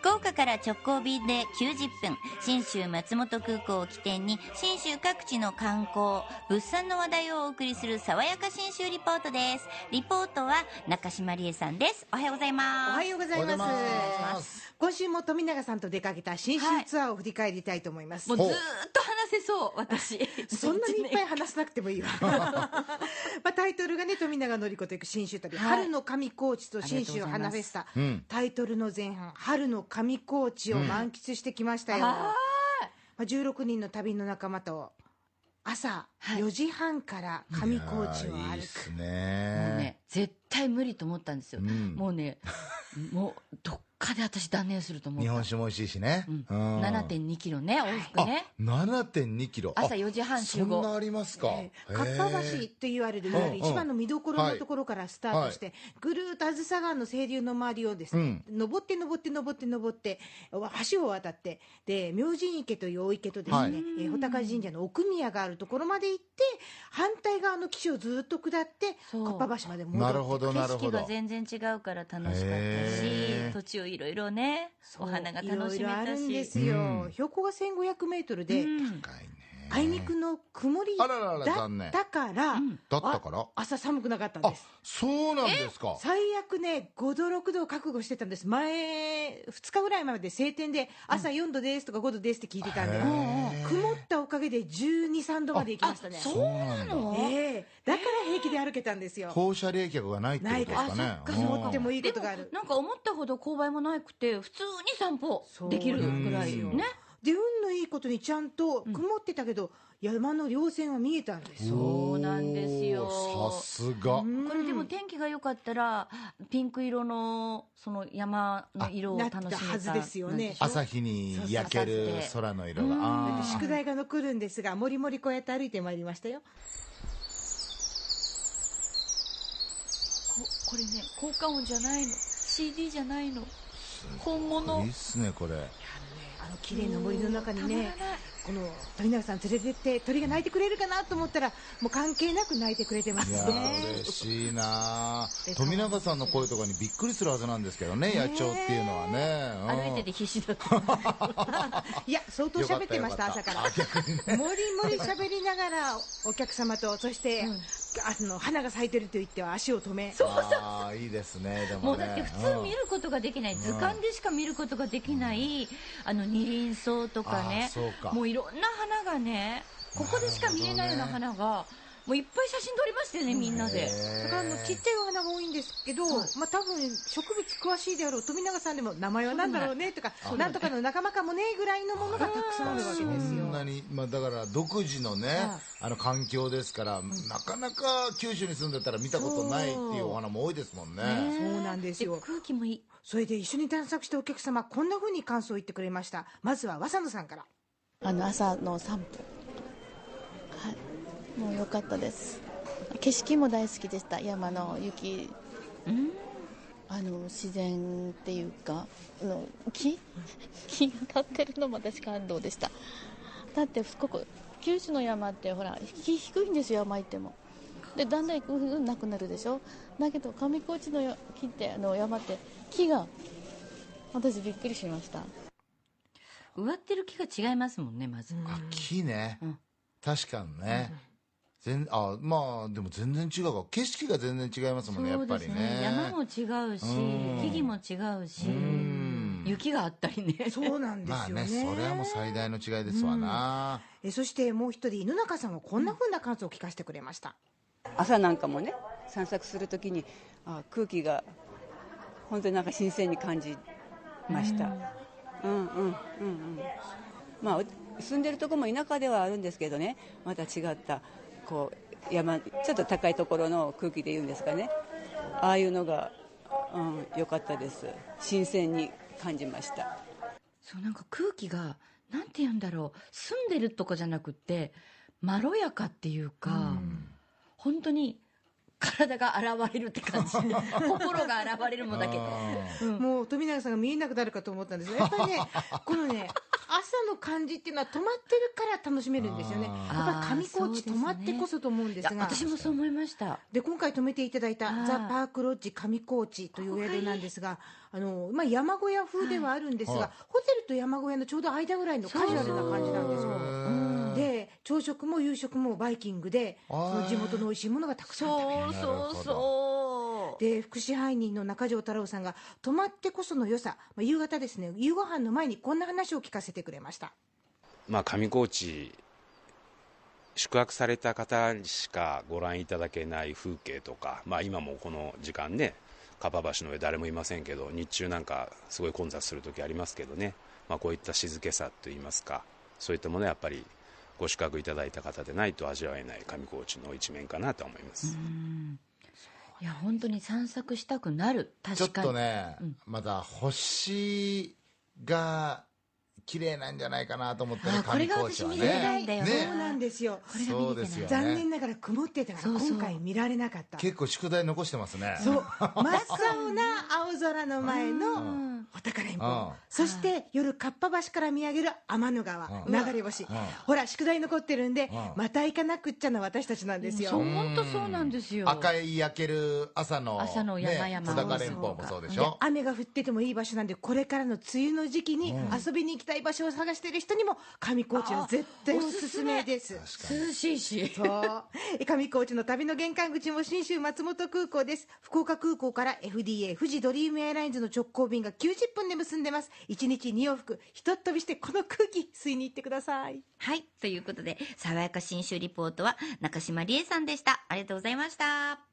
福岡から直行便で90分信州松本空港を起点に信州各地の観光物産の話題をお送りする爽やか信州リポートです。リポートは中島理恵さんです。おはようございおます。はようございおはようございまます。す今週も富永さんと出かけた新州ツアーを振り返りたいと思います、もうずーっと話せそう私。そんなにいっぱい話さなくてもいいわ。まあタイトルがね富永典子と行く新州旅、はい。春の上高地と新州花フェスタ、うん。タイトルの前半春の上高地を満喫してきましたよ、はまあ、16人の旅の仲間と朝はい。4時半から上高地を歩く、いいいっすもうねね絶対無理と思ったんですよ、うん。もうねもうどっかで私断念すると思った。日本酒も美味しいしね、うん。うん。7 2キロね往復ね。あ7.2キロ。朝4時半集合。そんなありますか、えーかっぱ橋と言われるいわゆる一番の見どころのところからスタートして、ぐるーっとあずさ川の清流の周りをですね、登って登って登って登って橋を渡ってで明神池という大池とですね、はい。えー穂高神社の奥宮があるところまで行って反対側の岸をずっと下ってかっぱ橋まで戻ってなるほどなる景色がほど全然違うから楽しかったしへー。土地をいろいろねお花が楽しめいろいろあたるんでしすよ、うん。標高が1500メートルで、うん。高いねあいにくの曇りあらららだ残念。ったから、うん。だったから？あ朝寒くなかったんあです。そうなんですか。最悪ね5度6度を覚悟してたんです。前2日ぐらいまで晴天で朝4度ですとか5度ですって聞いてたんで、へー。曇ったおかげで1 2 3度まで行きましたね。そうなの？ええ。だから平気で歩けたんですよ。放射冷却がないってことです。かねないから曇ってもいいいことがある。なんか思ったほど勾配もなくて普通に散歩できるぐらいそう。ねで運のいいことにちゃんと曇ってたけど、山の稜線は見えたんですよ。そうなんですよ。さすが。これでも天気が良かったらピンク色のその山の色を楽しめたはずですよね。朝日に焼ける空の色が。宿題が残るんですがもりもりこうやって歩いてまいりましたよ。ここれね効果音じゃないの。CD じゃないの。本物。いいっすねこれあの綺麗な森の中にねこの鳥永さん連れてって鳥が鳴いてくれるかなと思ったらもう関係なく鳴いてくれてますね。ー嬉しいなえー 富永さんの声とかにびっくりするはずなんですけどね野鳥っていうのはね。うん。歩いてて必死だった。いや相当喋ってました朝から。もりもり喋りながらお客様とそして、あの花が咲いてると言っては足を止め。ああいいですねでもね。もうだって普通見ることができない、図鑑でしか見ることができない、あの二輪草とかあねーそうか。もういろんな花がねここでしか見えないような花がもういっぱい写真撮りましたよねみんなで、だからあのちっちゃいお花が多いんですけど、まあ多分植物詳しいであろう富永さんでも名前は何だろうねとかなんとかの仲間かもねぐらいのものがたくさんあるわけそですよ。んなに、まあ、だから独自のね、あの環境ですから、なかなか九州に住んでたら見たことないっていうお花も多いですもんね。そう。なんですよ。空気もいい。それで一緒に探索したお客様こんな風に感想を言ってくれました。まずは和佐野さんから。あの朝の散歩。はいもう良かったです。景色も大好きでした。山の雪。あの自然っていうかあの木？木が立ってるのも私感動でした。だってここ九州の山ってほら木低いんですよ山行っても。でだんだんうんなくなるでしょ？だけど上高地のよ木ってあの山って木が私びっくりしました。植わってる木が違いますもんねまず、あ木ね、うん。確かにね、全あまあでも全然違うか景色が全然違いますもんねやっぱりね。山も違うしうん。木々も違うしん。雪があったりね。そうなんですよね,、まあねそれはもう最大の違いですわな、えそしてもう一人犬中さんはこんな風な感想を聞かせてくれました、朝なんかもね散策するときにあ空気が本当になんか新鮮に感じました、うん、うんうんうん。まあ住んでるとこも田舎ではあるんですけどねまた違ったこう山ちょっと高いところの空気で言うんですかね。ああいうのがうん良かったです。新鮮に感じました。そうなんか空気がなんて言うんだろう。住んでるとかじゃなくってまろやかっていうか、本当に体が現れるって感じ。心が現れるもんだけ。うん。もう富永さんが見えなくなるかと思ったんですがやっぱりね このね朝の感じっていうのは止まってるから楽しめるんですよね。やあっぱり上高地止まってこそと思うんですが。私もそう思いました。で今回泊めていただいたはいザ・パークロッジ上高地というお宿なんですがあの、まあ、山小屋風ではあるんですが、はい。ホテルと山小屋のちょうど間ぐらいのカジュアルな感じなんですよ朝食も夕食もバイキングでその地元の美味しいものがたくさん食べれるそうそうそう。で副支配人の中条太郎さんが泊まってこその良さ、まあ、夕方ですね。夕ご飯の前にこんな話を聞かせてくれました。まあ、上高地宿泊された方にしかご覧いただけない風景とか、まあ、今もこの時間ねカパ橋の上誰もいませんけど日中なんかすごい混雑する時ありますけどね、まあ、こういった静けさといいますかそういったものはやっぱりご宿泊いただいた方でないと味わえない上高地の一面かなと思います。いや本当に散策したくなる。ちょっ確かにとね、まだ星が綺麗なんじゃないかなと思ってねあこれが上高地は私見てたねいんだよ。ね。そうなんですよ。これが見れてない。そうですよね残念ながら曇ってたから今回見られなかった。結構宿題残してますね。そう。真っ青な青空の前のうんお宝連うん峰そして夜かっぱ橋から見上げる天の川うん流れ星。ほら宿題残ってるんでうんまた行かなくっちゃな私たちなんですよ。そう本当そうなんですよ。赤い焼ける朝の朝の山々ね、小高連峰もそうでしでょ雨が降っててもいい場所なんでこれからの梅雨の時期に遊びに行きたい場所を探してる人にも上高地は絶対おすすめです。涼しいし。そう。え上高地の旅の玄関口も信州松本空港です。福岡空港から FDA 富士ドリームエアラインズの直行便が90分で結んでます。1日2往復ひとっ飛びしてこの空気吸いに行ってください。はい。ということで爽やか新州リポートは中島理恵さんでした。ありがとうございました。